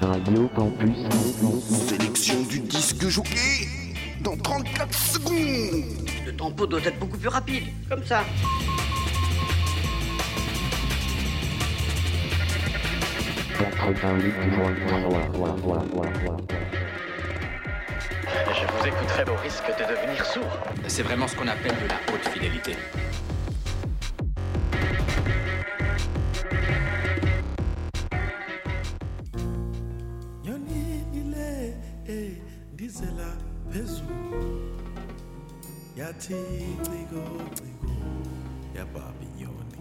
Radio Campus. Sélection du disque jockey dans 34 secondes. Le tempo doit être beaucoup plus rapide, comme ça. Je vous écouterai au risque de devenir sourd. C'est vraiment ce qu'on appelle de la haute fidélité. Tigo, inciko nciko yababa iyoni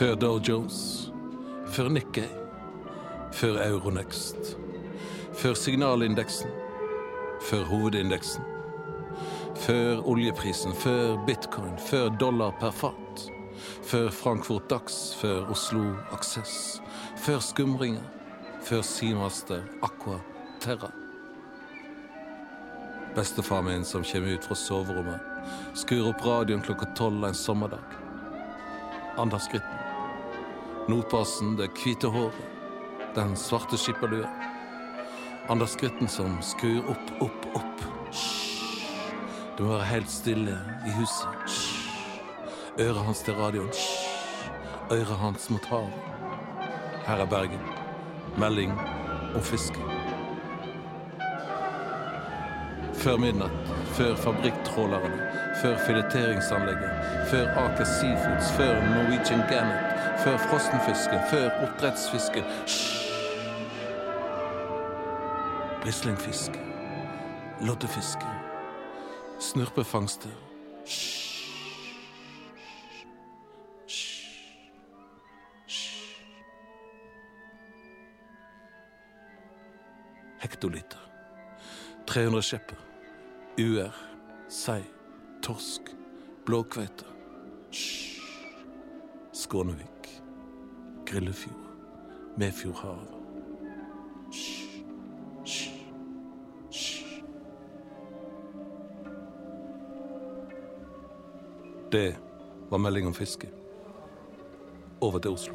Før Dow Jones. Før Nikkei. Før Euronext. Før signalindeksen. Før hovedindeksen. Før oljeprisen. Før bitcoin. Før dollar per fat. Før Frankfurt Dax. Før Oslo Aksess. Før skumringer. Før Seamaster Aqua Terra. Bestefar min som kommer ut fra soverommet, skrur opp radioen klokka tolv en sommerdag. Anders Gritten. Notbasen, det hvite håret, den svarte skipperlua. Anders Gritten som skrur opp, opp, opp. Hysj. Det må være helt stille i huset. Hysj. Øret hans til radioen. Hysj. Øret hans mot havet. Her er Bergen. Melding om fiske. Før midnatt, før fabrikktrålerne, før fileteringsanlegget, før Aker Seafoods, før Norwegian Gannet, før frossenfisken, før oppdrettsfisken. Brislingfiske, loddefiske, snurpefangster. Hektoliter. 300 skjepper. Uer, sei, torsk, blåkveite. Skånevik, Grillefjord, Medfjordhavet. Hysj, hysj, hysj. Det var melding om fiske. Over til Oslo.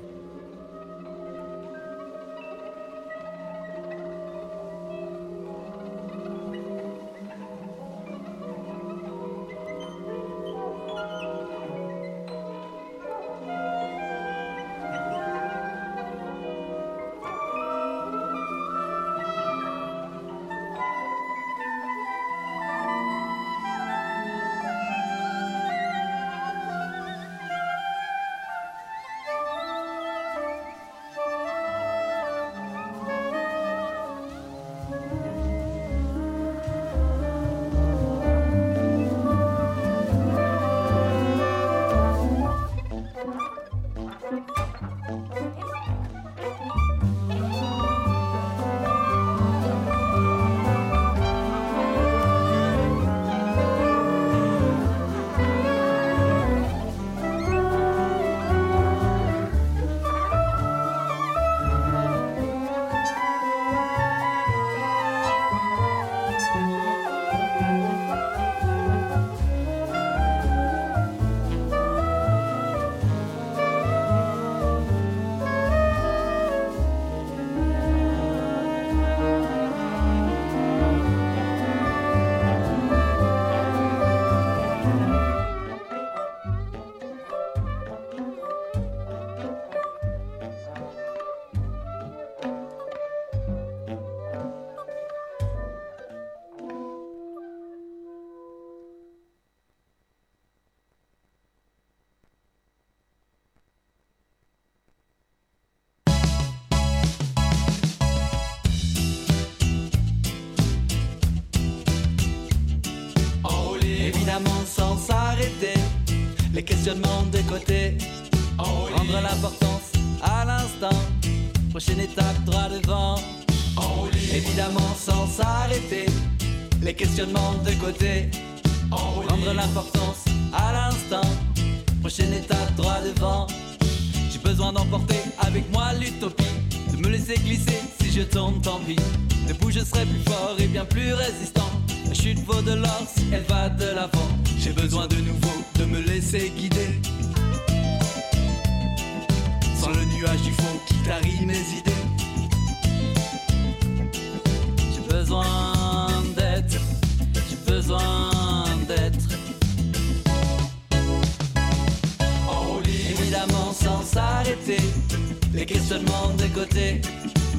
Côté.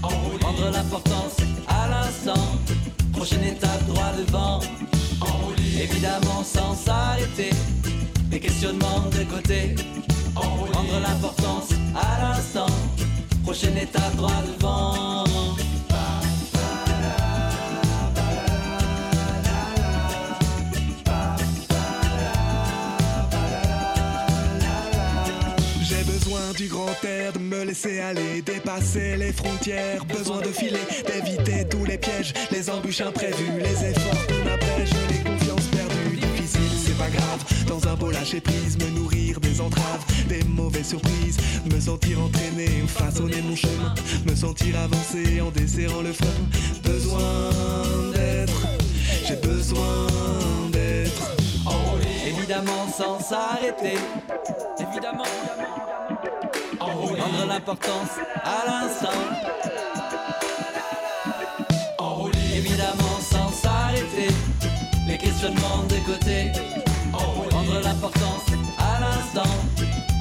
Rendre l'importance à l'instant, prochaine étape droit devant. Évidemment sans s'arrêter, les questionnements de côté. Rendre l'importance à l'instant, prochaine étape droit devant. Du grand air, de me laisser aller, dépasser les frontières. Besoin de filer, d'éviter tous les pièges, les embûches imprévues, les efforts qu'on abrège, les confiances perdues. Difficile, c'est pas grave. Dans un beau lâcher prise, me nourrir des entraves, des mauvaises surprises, me sentir entraîné façonner mon chemin, me sentir avancer en desserrant le frein. Besoin d'être, j'ai besoin d'être. Évidemment sans s'arrêter. Évidemment. Rendre l'importance à l'instant. Évidemment sans s'arrêter. Les questionnements de côté. Rendre l'importance à l'instant.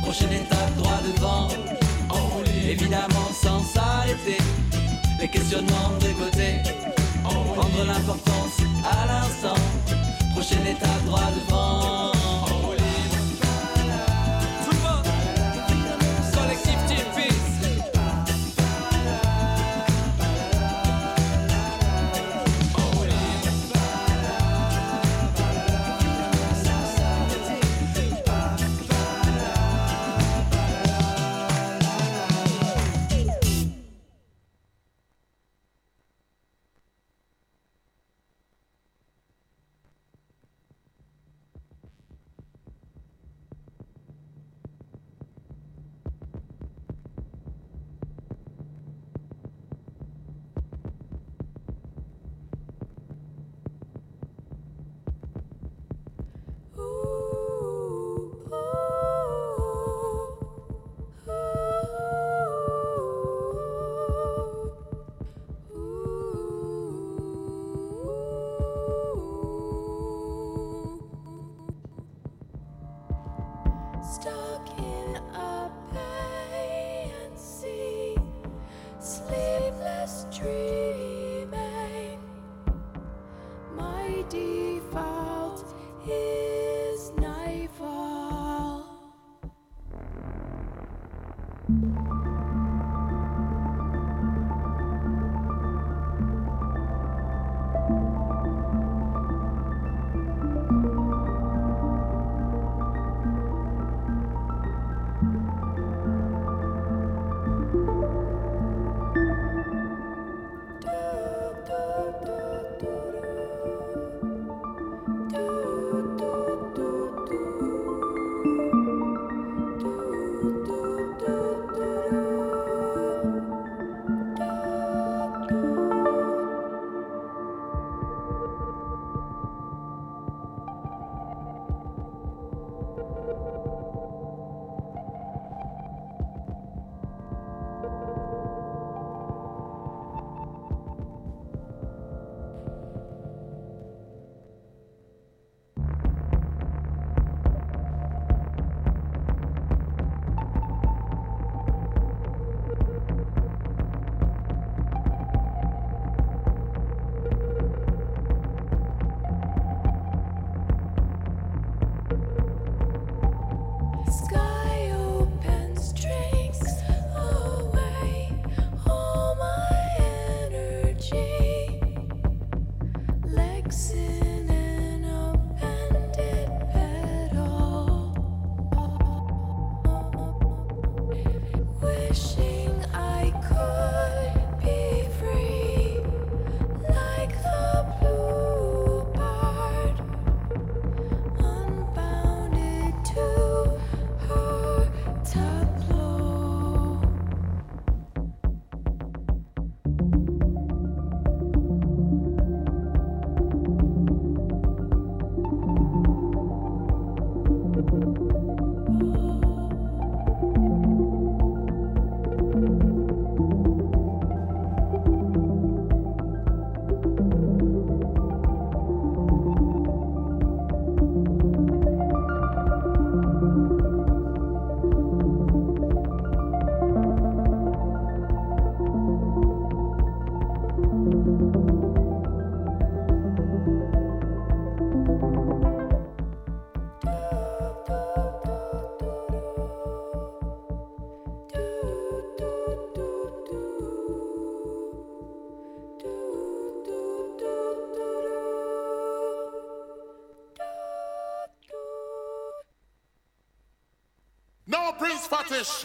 Prochaine étape droit devant. Évidemment sans s'arrêter. Les questionnements de côté. Rendre l'importance à l'instant. Prochaine étape droit devant.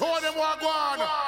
Show them what go on.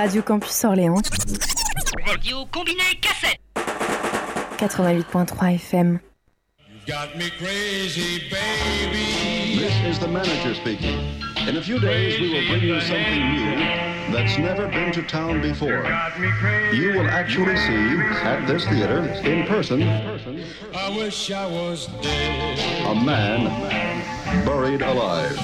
Radio Campus Orléans, Radio combiné cassette. 88.3 FM. Got me crazy, baby. This is the manager speaking. In a few days, we will bring you something new that's never been to town before. You will actually see at this theater, in person, I wish I was dead. a man buried alive.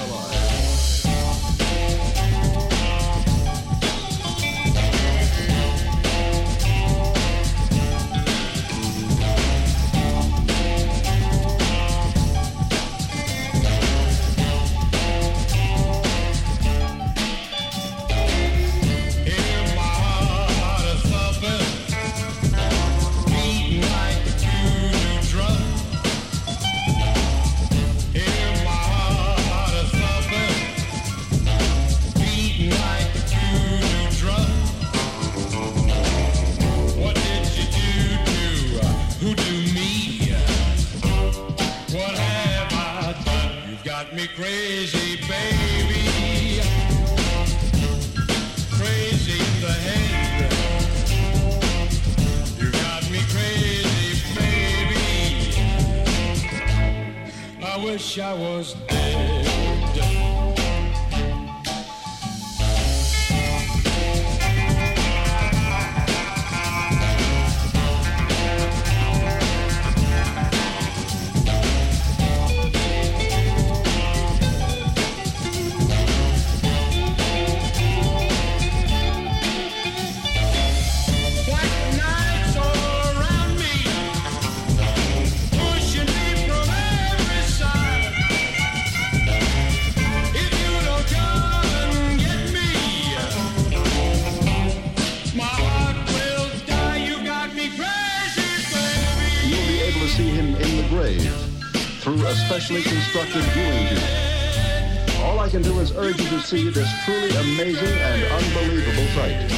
Specially constructed viewing tube. All I can do is urge you to see this truly amazing and unbelievable sight.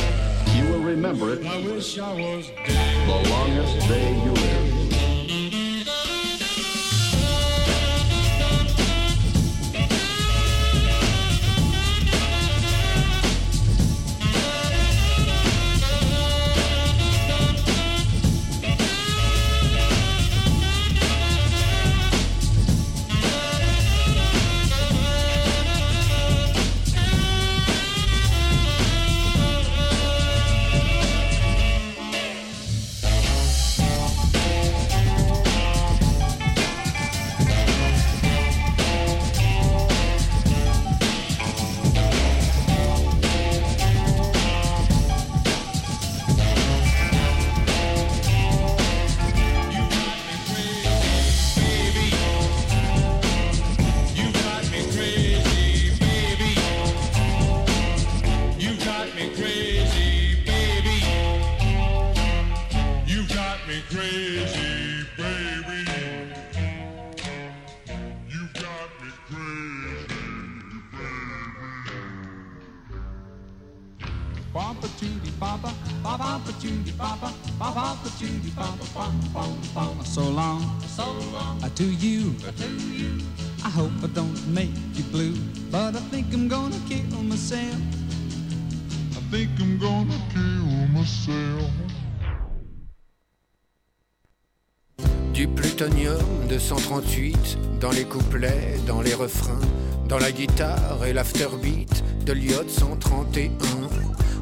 You will remember it I I the longest couplets, dans les refrains, dans la guitare et l'afterbeat de l'iode 131.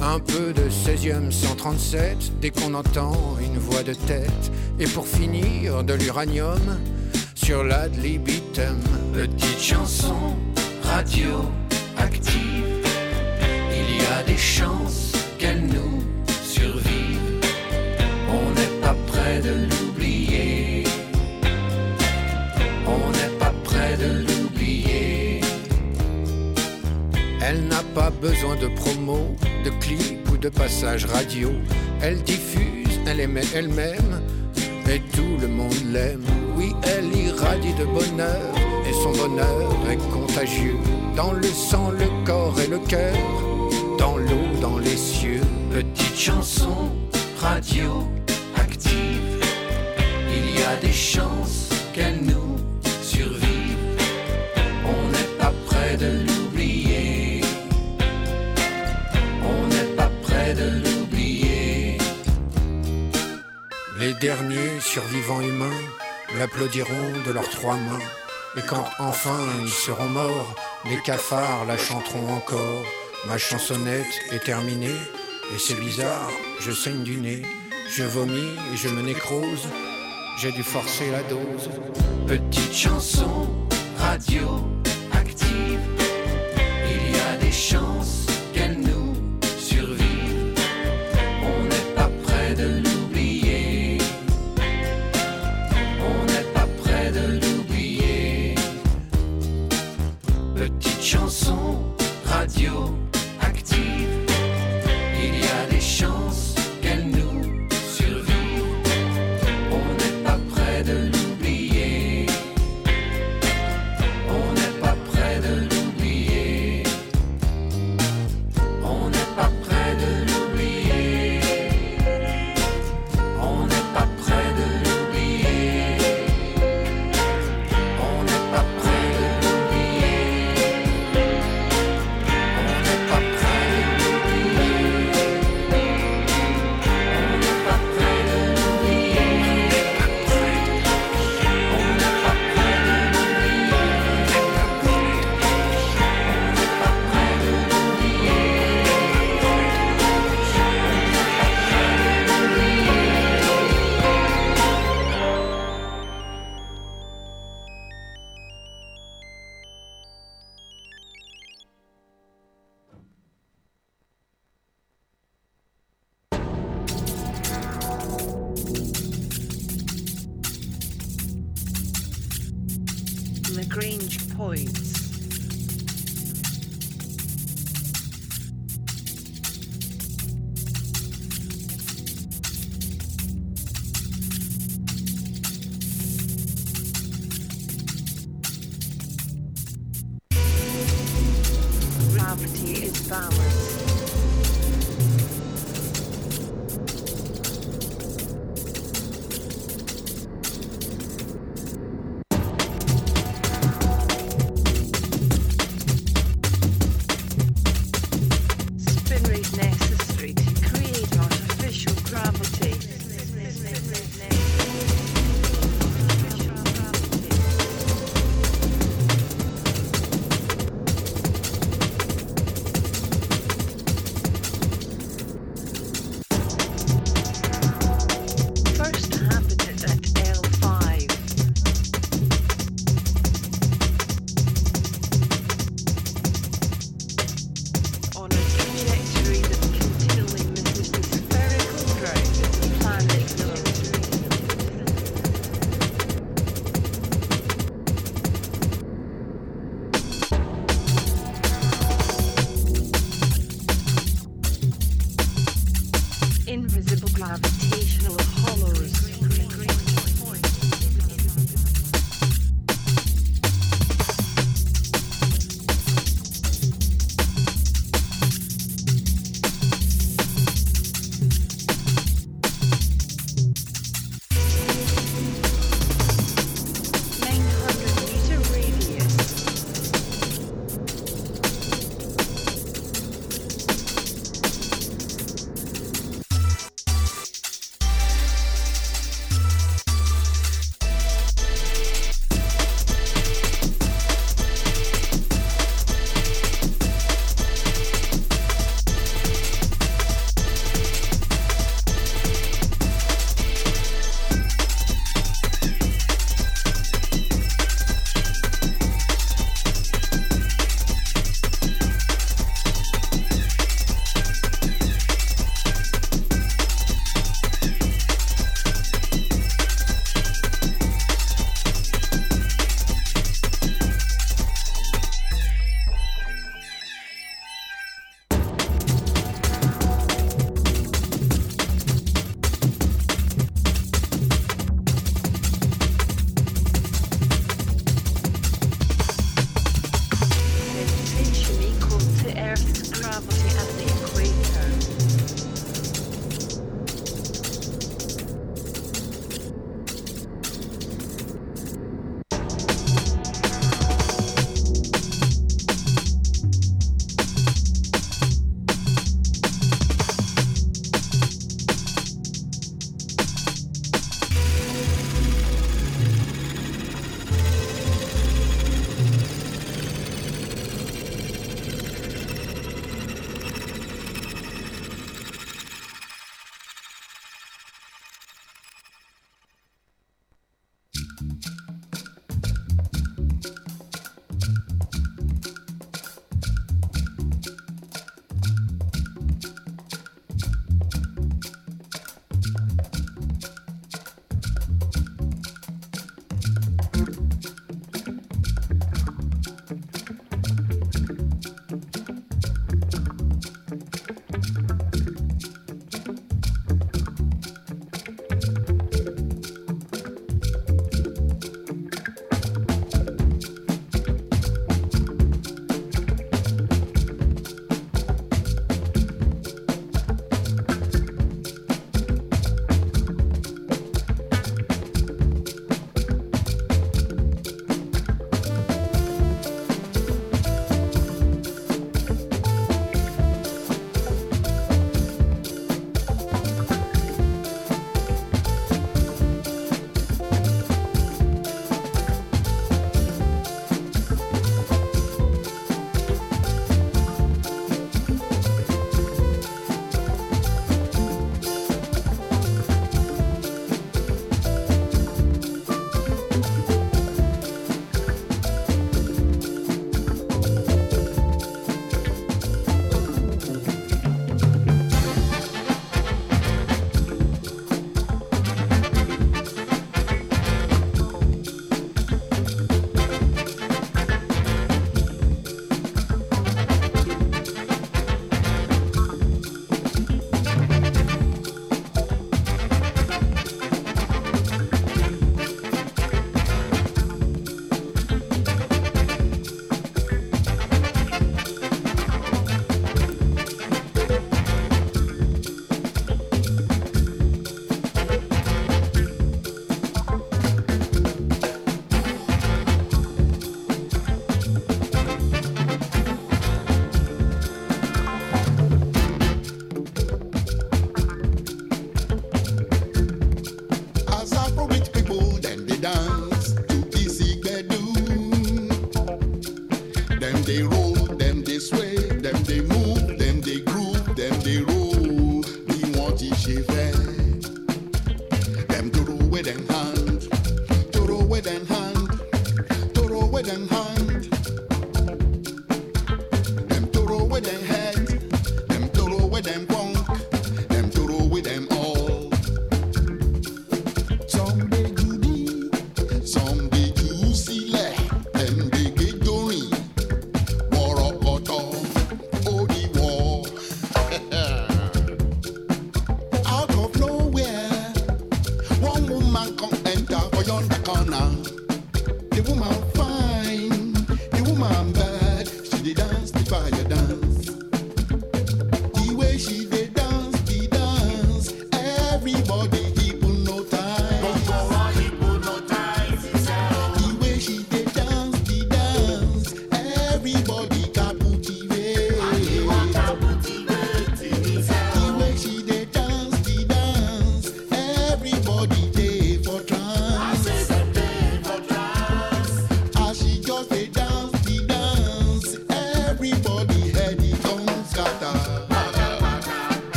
Un peu de 16e 137 dès qu'on entend une voix de tête. Et pour finir, de l'uranium sur l'ad libitum. Petite chanson radio active. Il y a des chances qu'elle nous besoin de promo, de clip ou de passage radio. Elle diffuse, elle aimait elle-même, et tout le monde l'aime. Oui, elle irradie de bonheur, et son bonheur est contagieux. Dans le sang, le corps et le cœur, dans l'eau, dans les cieux. Petite chanson, radio, active. Il y a des chances derniers survivants humains l'applaudiront de leurs trois mains. Et quand enfin ils seront morts, les cafards la chanteront encore. Ma chansonnette est terminée, et c'est bizarre, je saigne du nez, je vomis et je me nécrose, j'ai dû forcer la dose. Petite chanson, radio,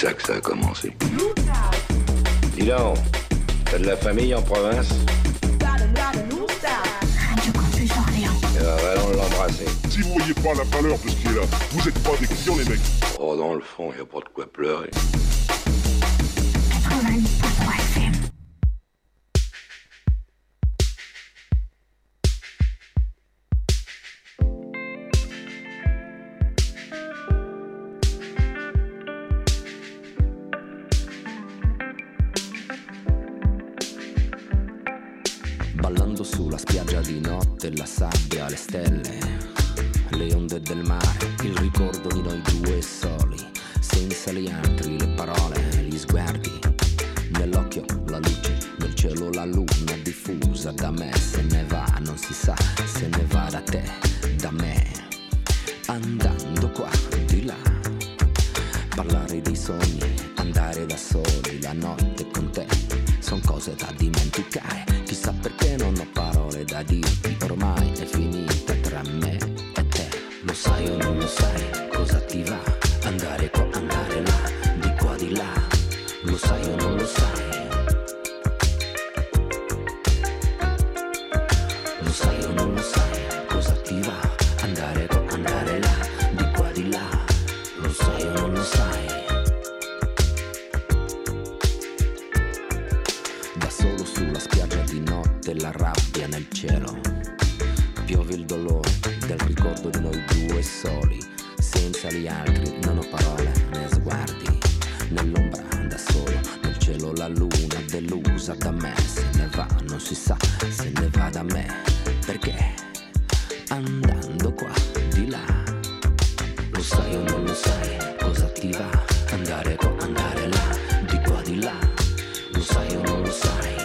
C'est ça que ça a commencé. Dis donc, t'as de la famille en province? Allons eh ben, l'embrasser. Si vous voyez pas la valeur de ce qui est là, vous êtes pas des clients, les mecs. Oh, dans le fond, y a pas de quoi pleurer. e la rabbia nel cielo. Piove il dolore del ricordo di noi due soli, senza gli altri non ho parole né sguardi. Nell'ombra da solo, nel cielo la luna delusa da me, se ne va, non si sa se ne va da me, perché andando qua di là, lo sai o non lo sai cosa ti va, andare qua, andare là, di qua di là, lo sai o non lo sai.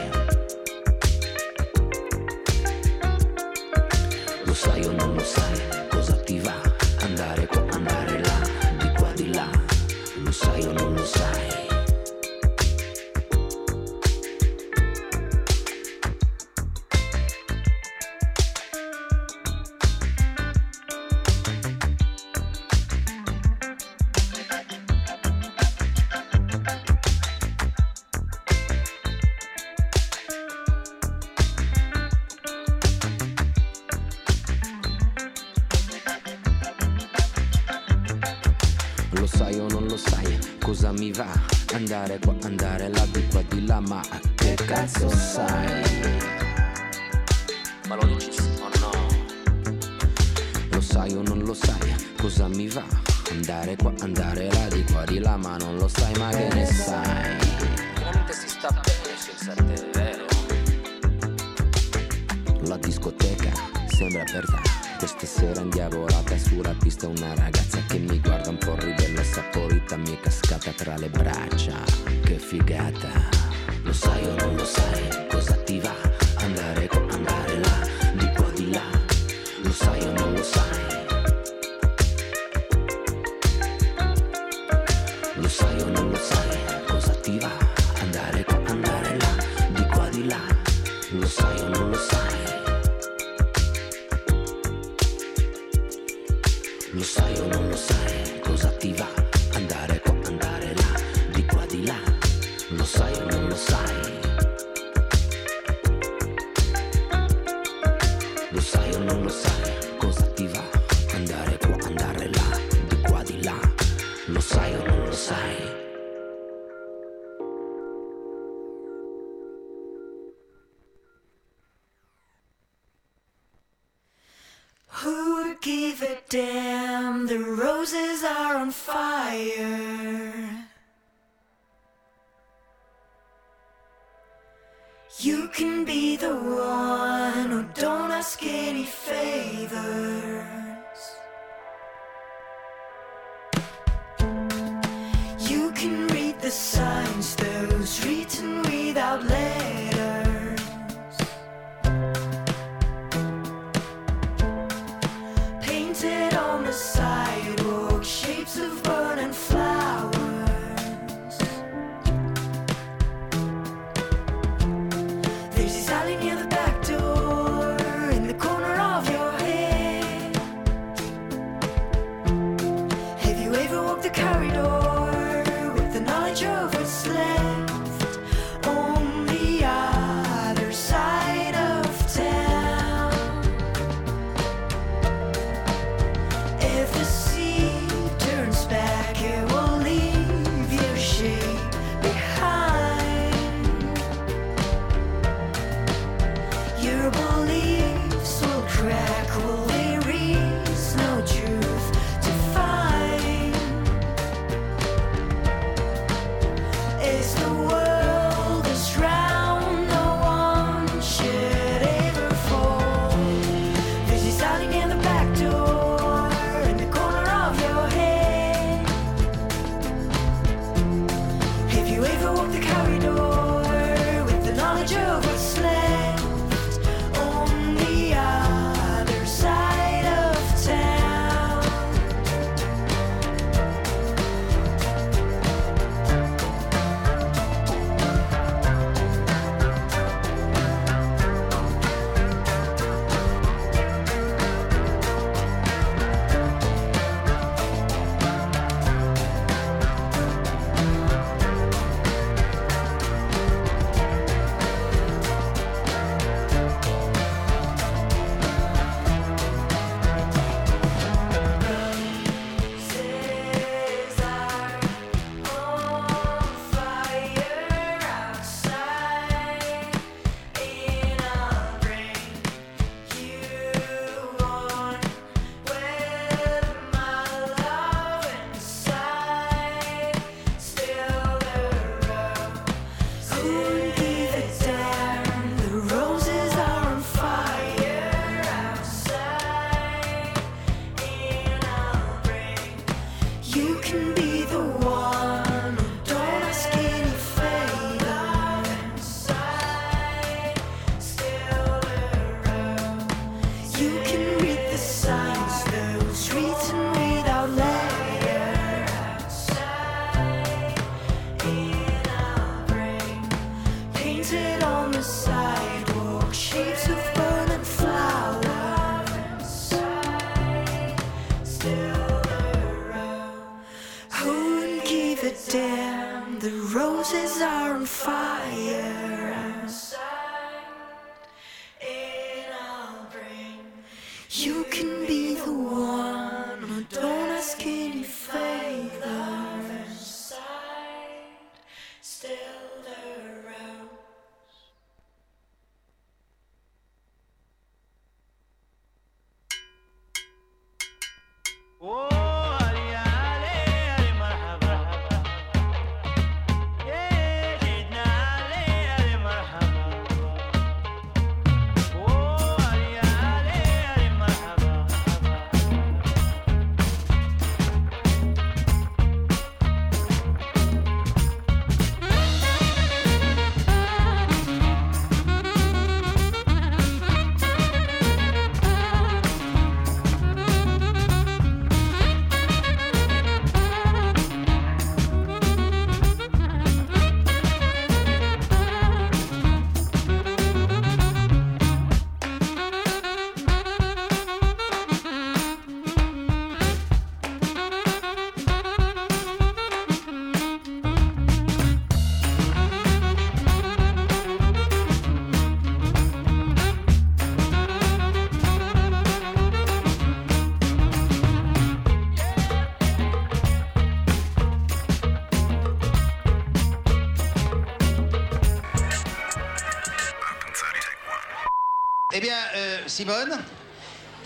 Eh bien, euh, Simone,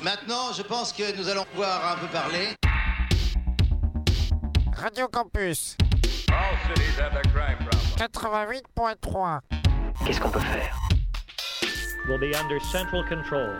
maintenant, je pense que nous allons pouvoir un peu parler. Radio Campus 88.3 Qu'est-ce qu'on peut faire? Will be under central control.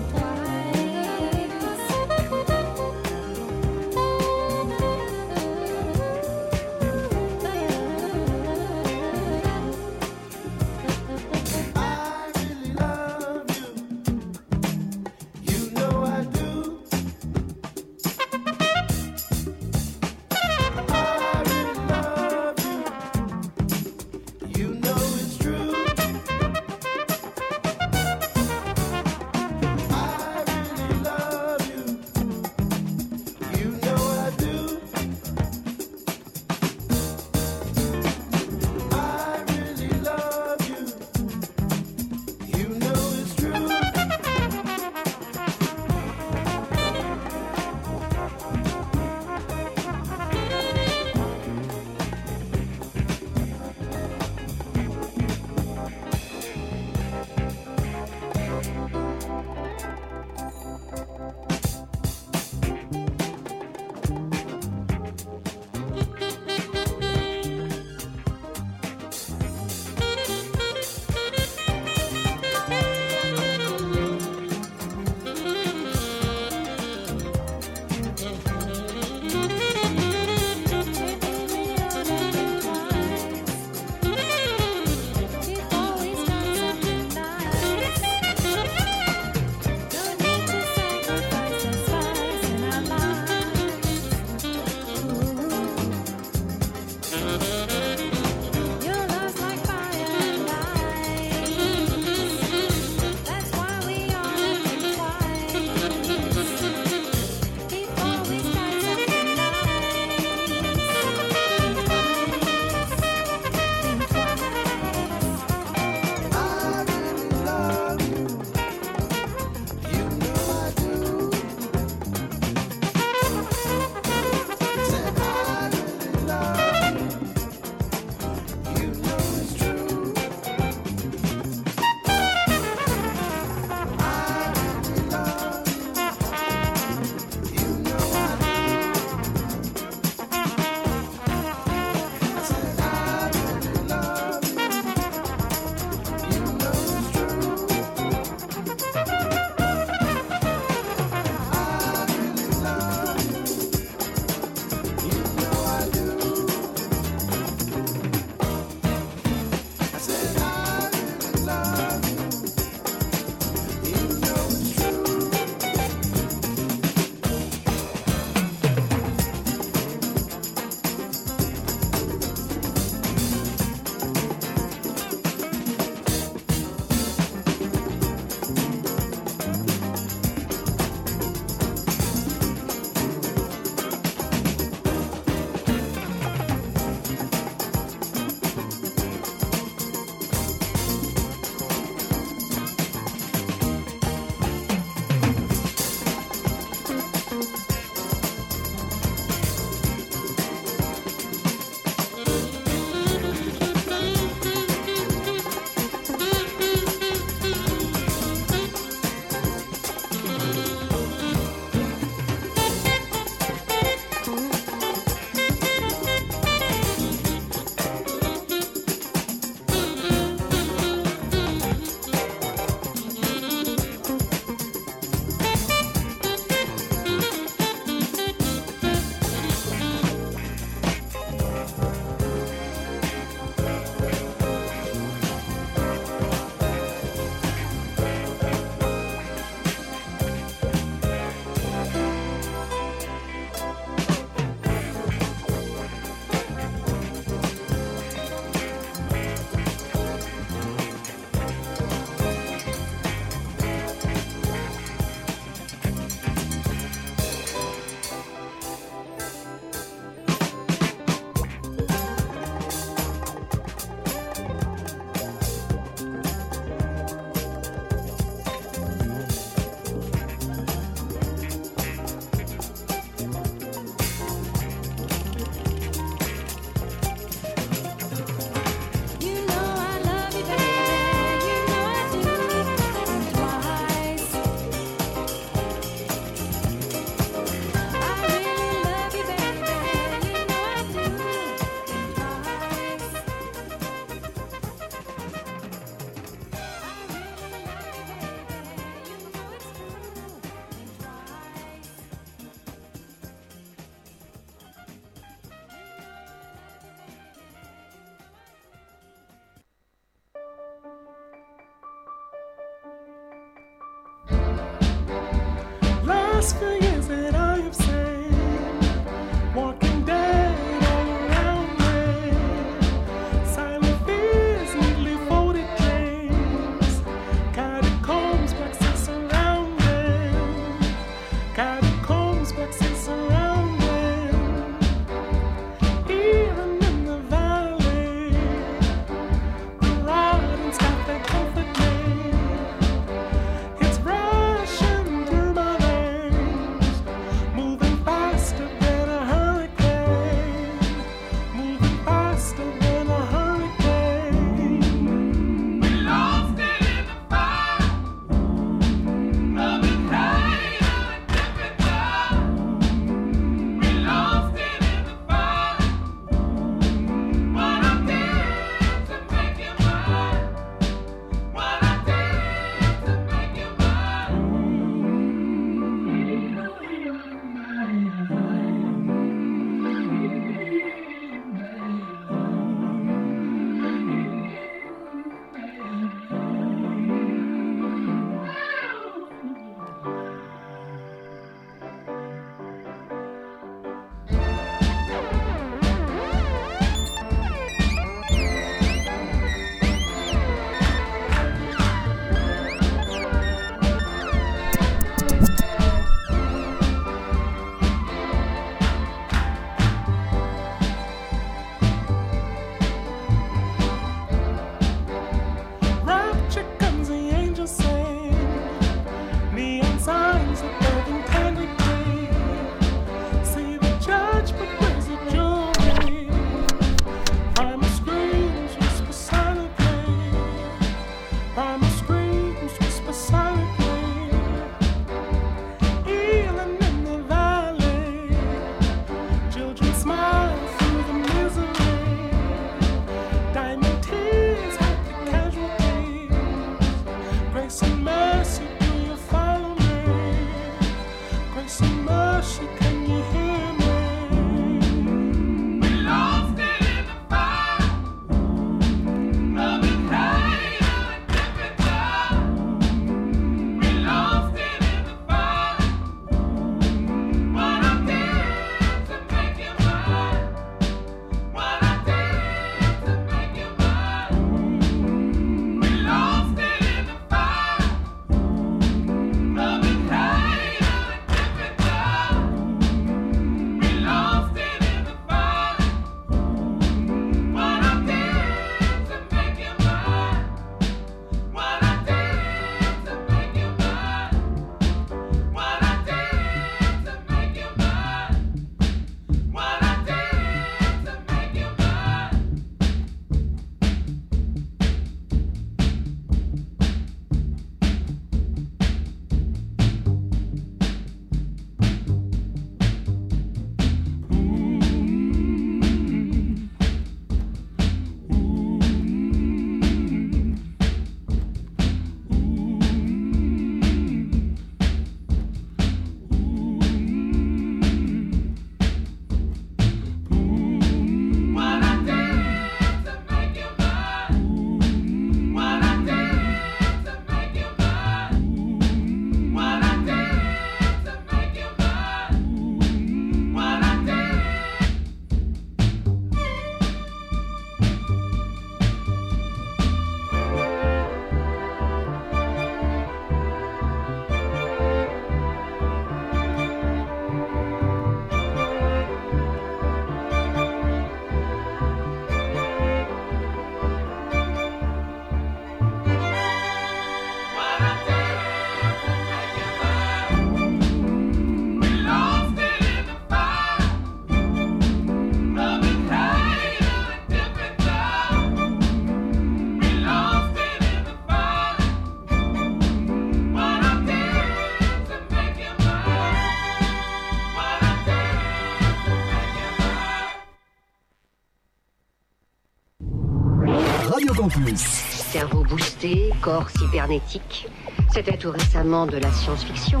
corps cybernétique. C'était tout récemment de la science-fiction.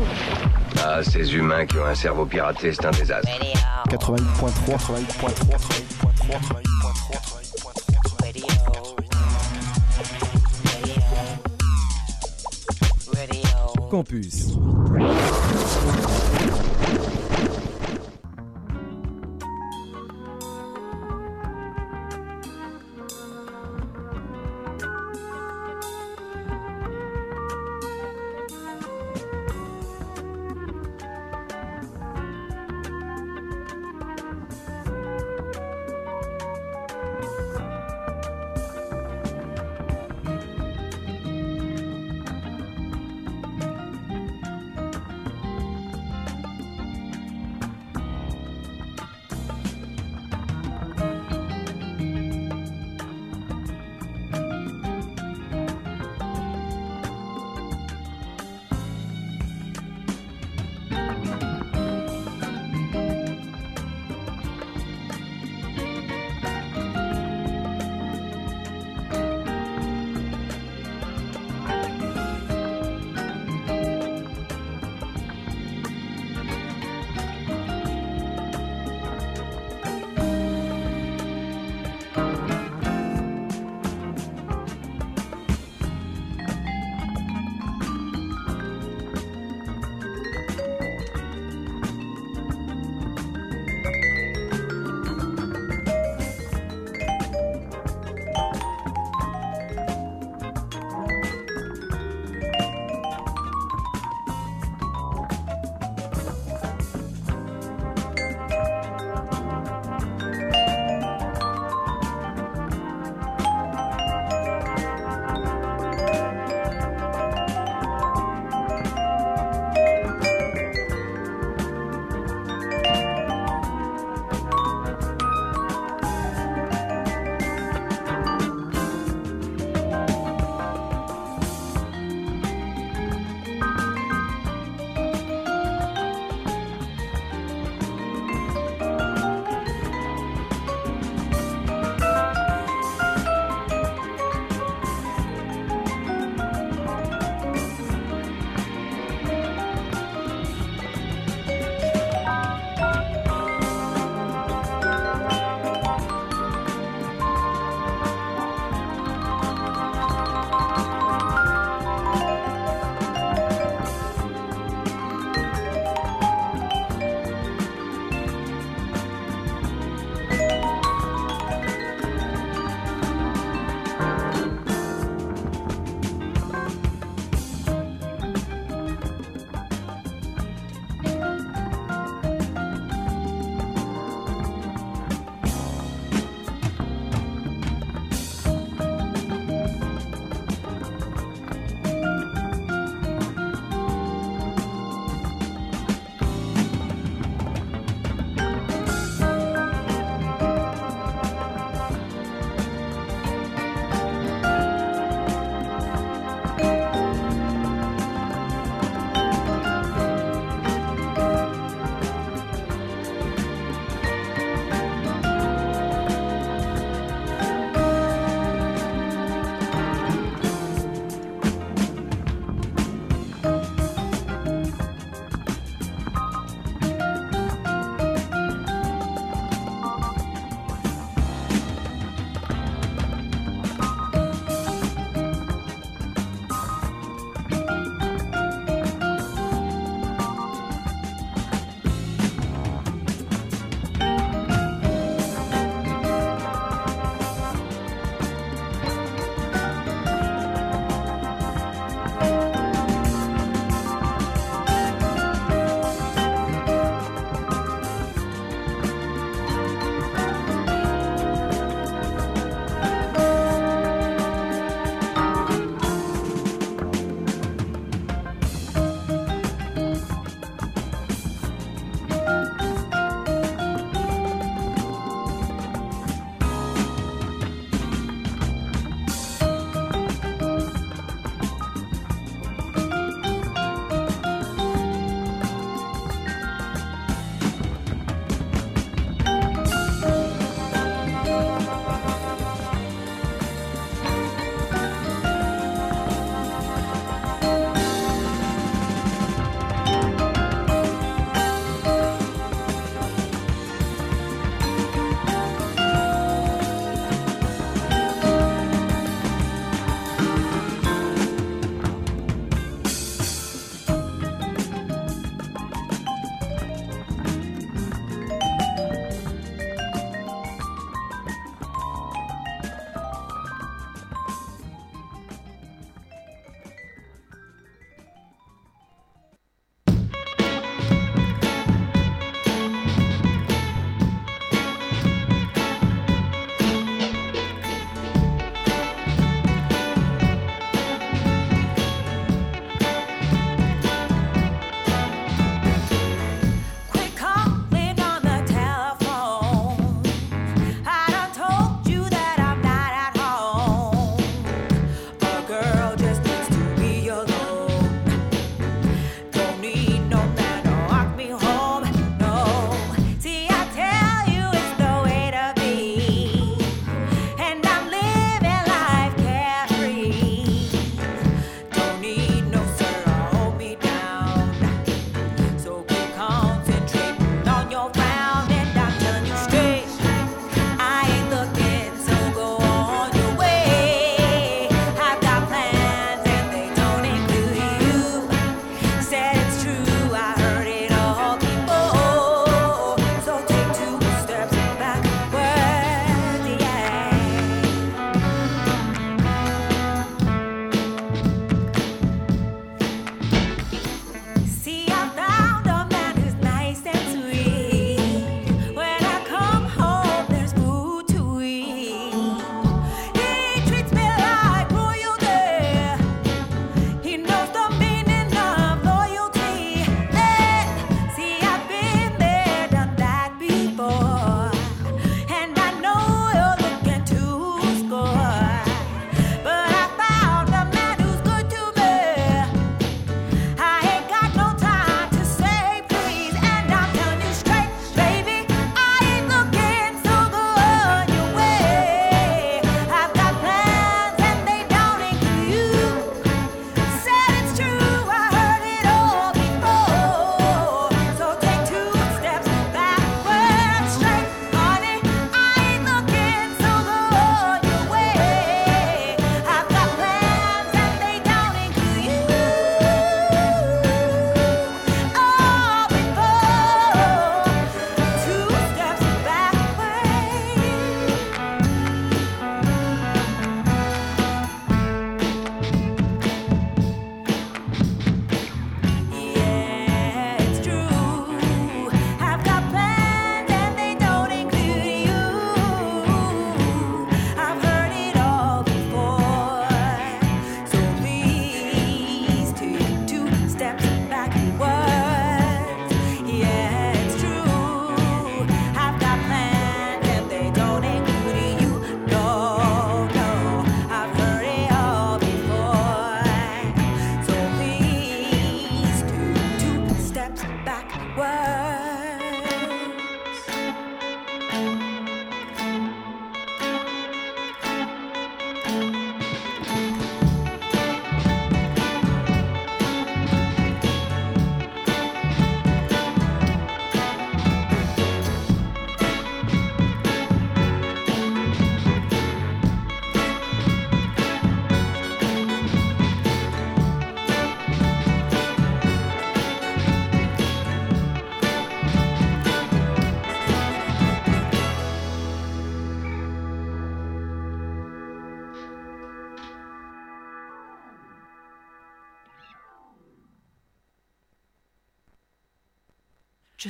Ah, ces humains qui ont un cerveau piraté, c'est un désastre. 88.3, 88.3, Campus.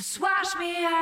Just wash me out.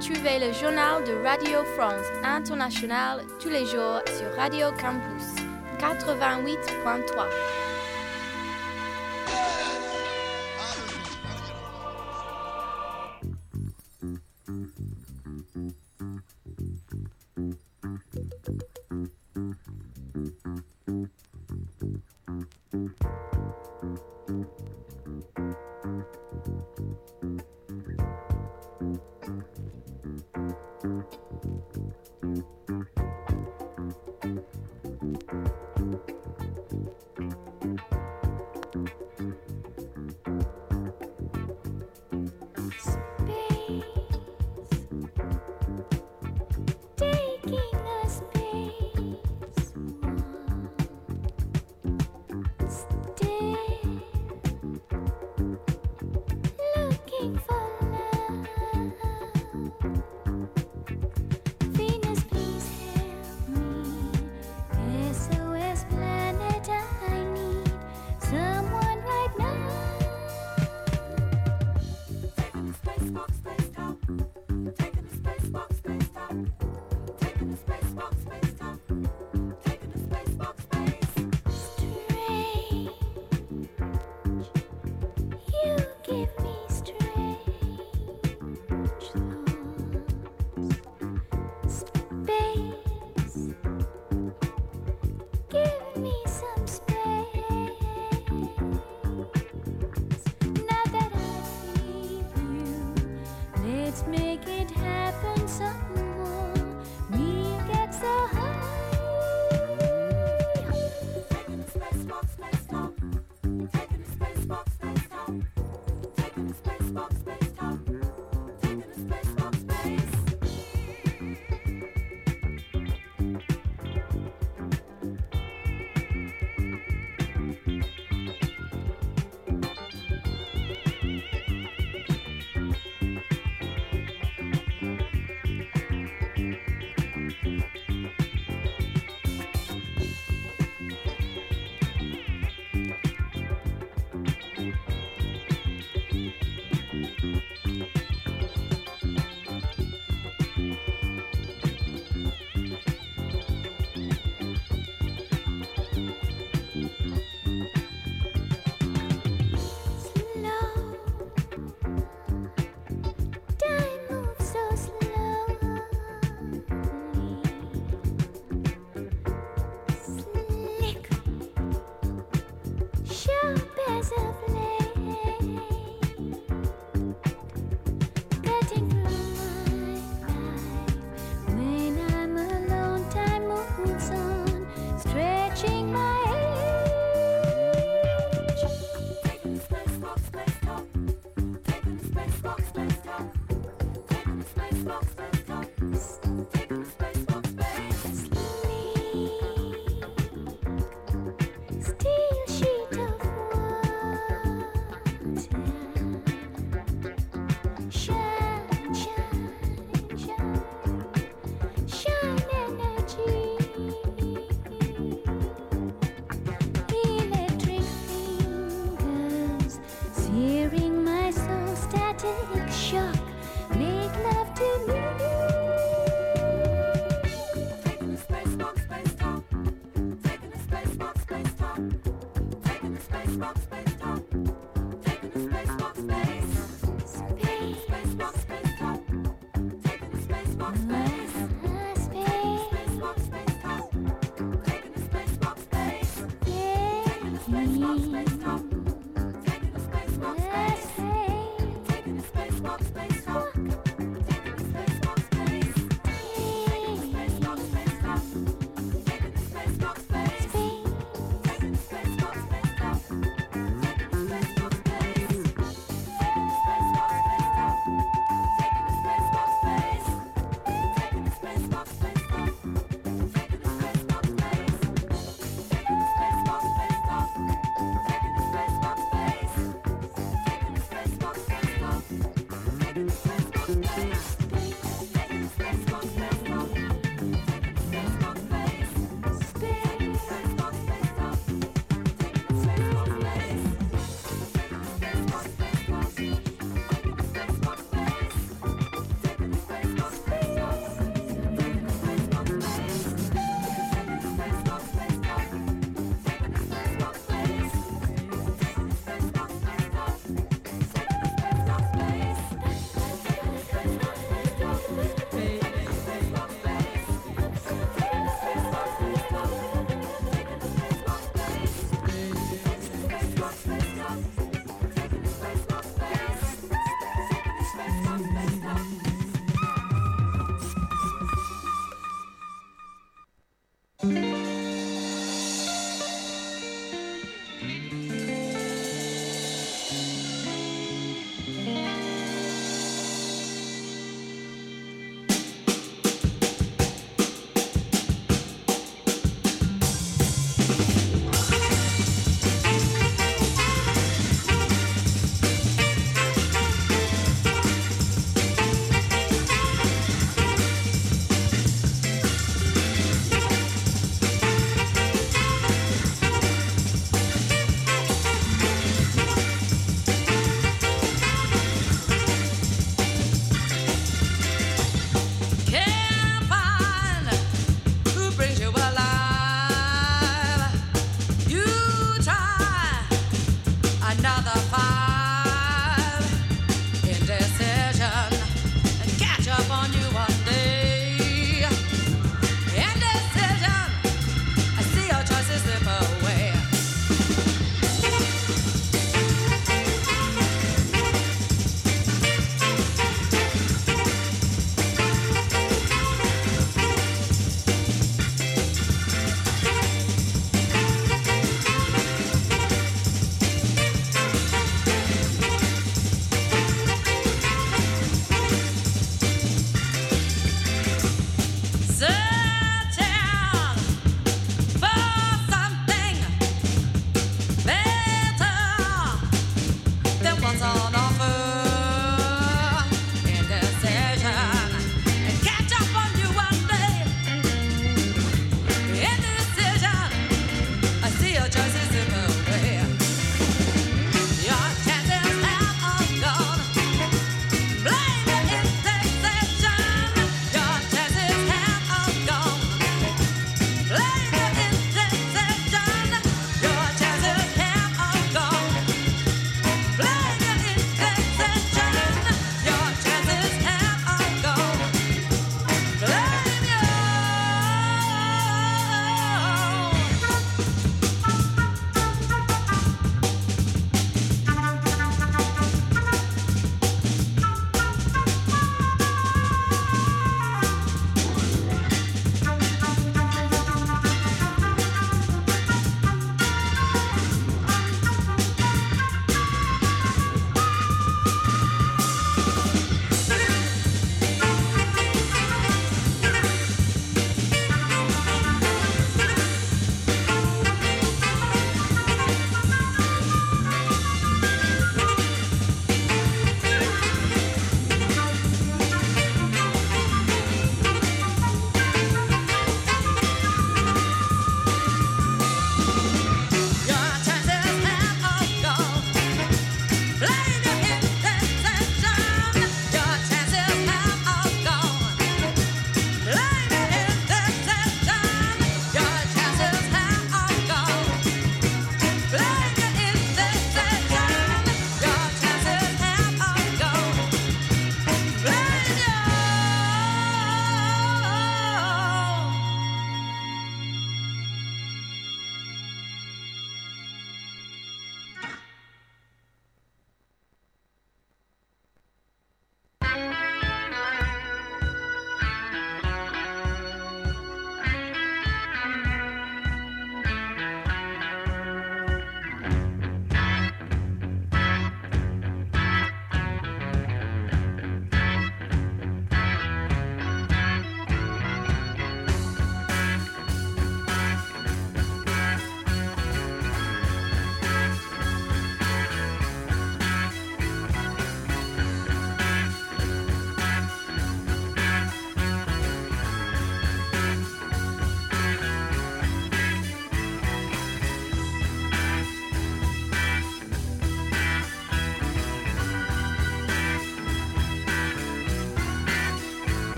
Retrouvez le journal de Radio France International tous les jours sur Radio Campus 88.3.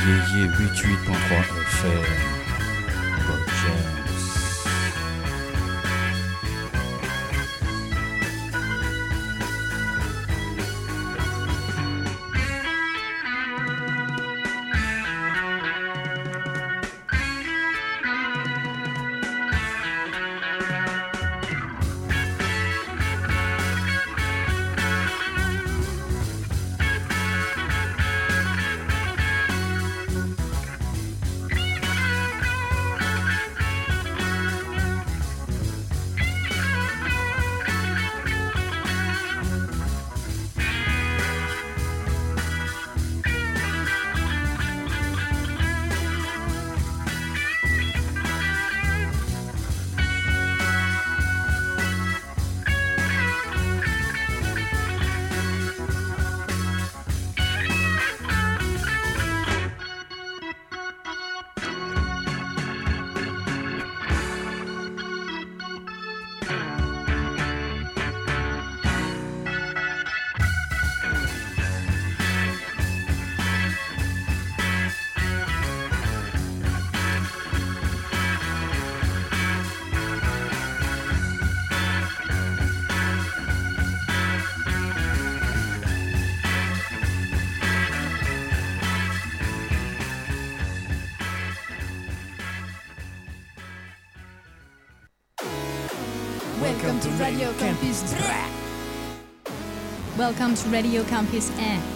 Yeah, yeah, 88.3 FM. Radio Campus. Welcome to Radio Campus Air.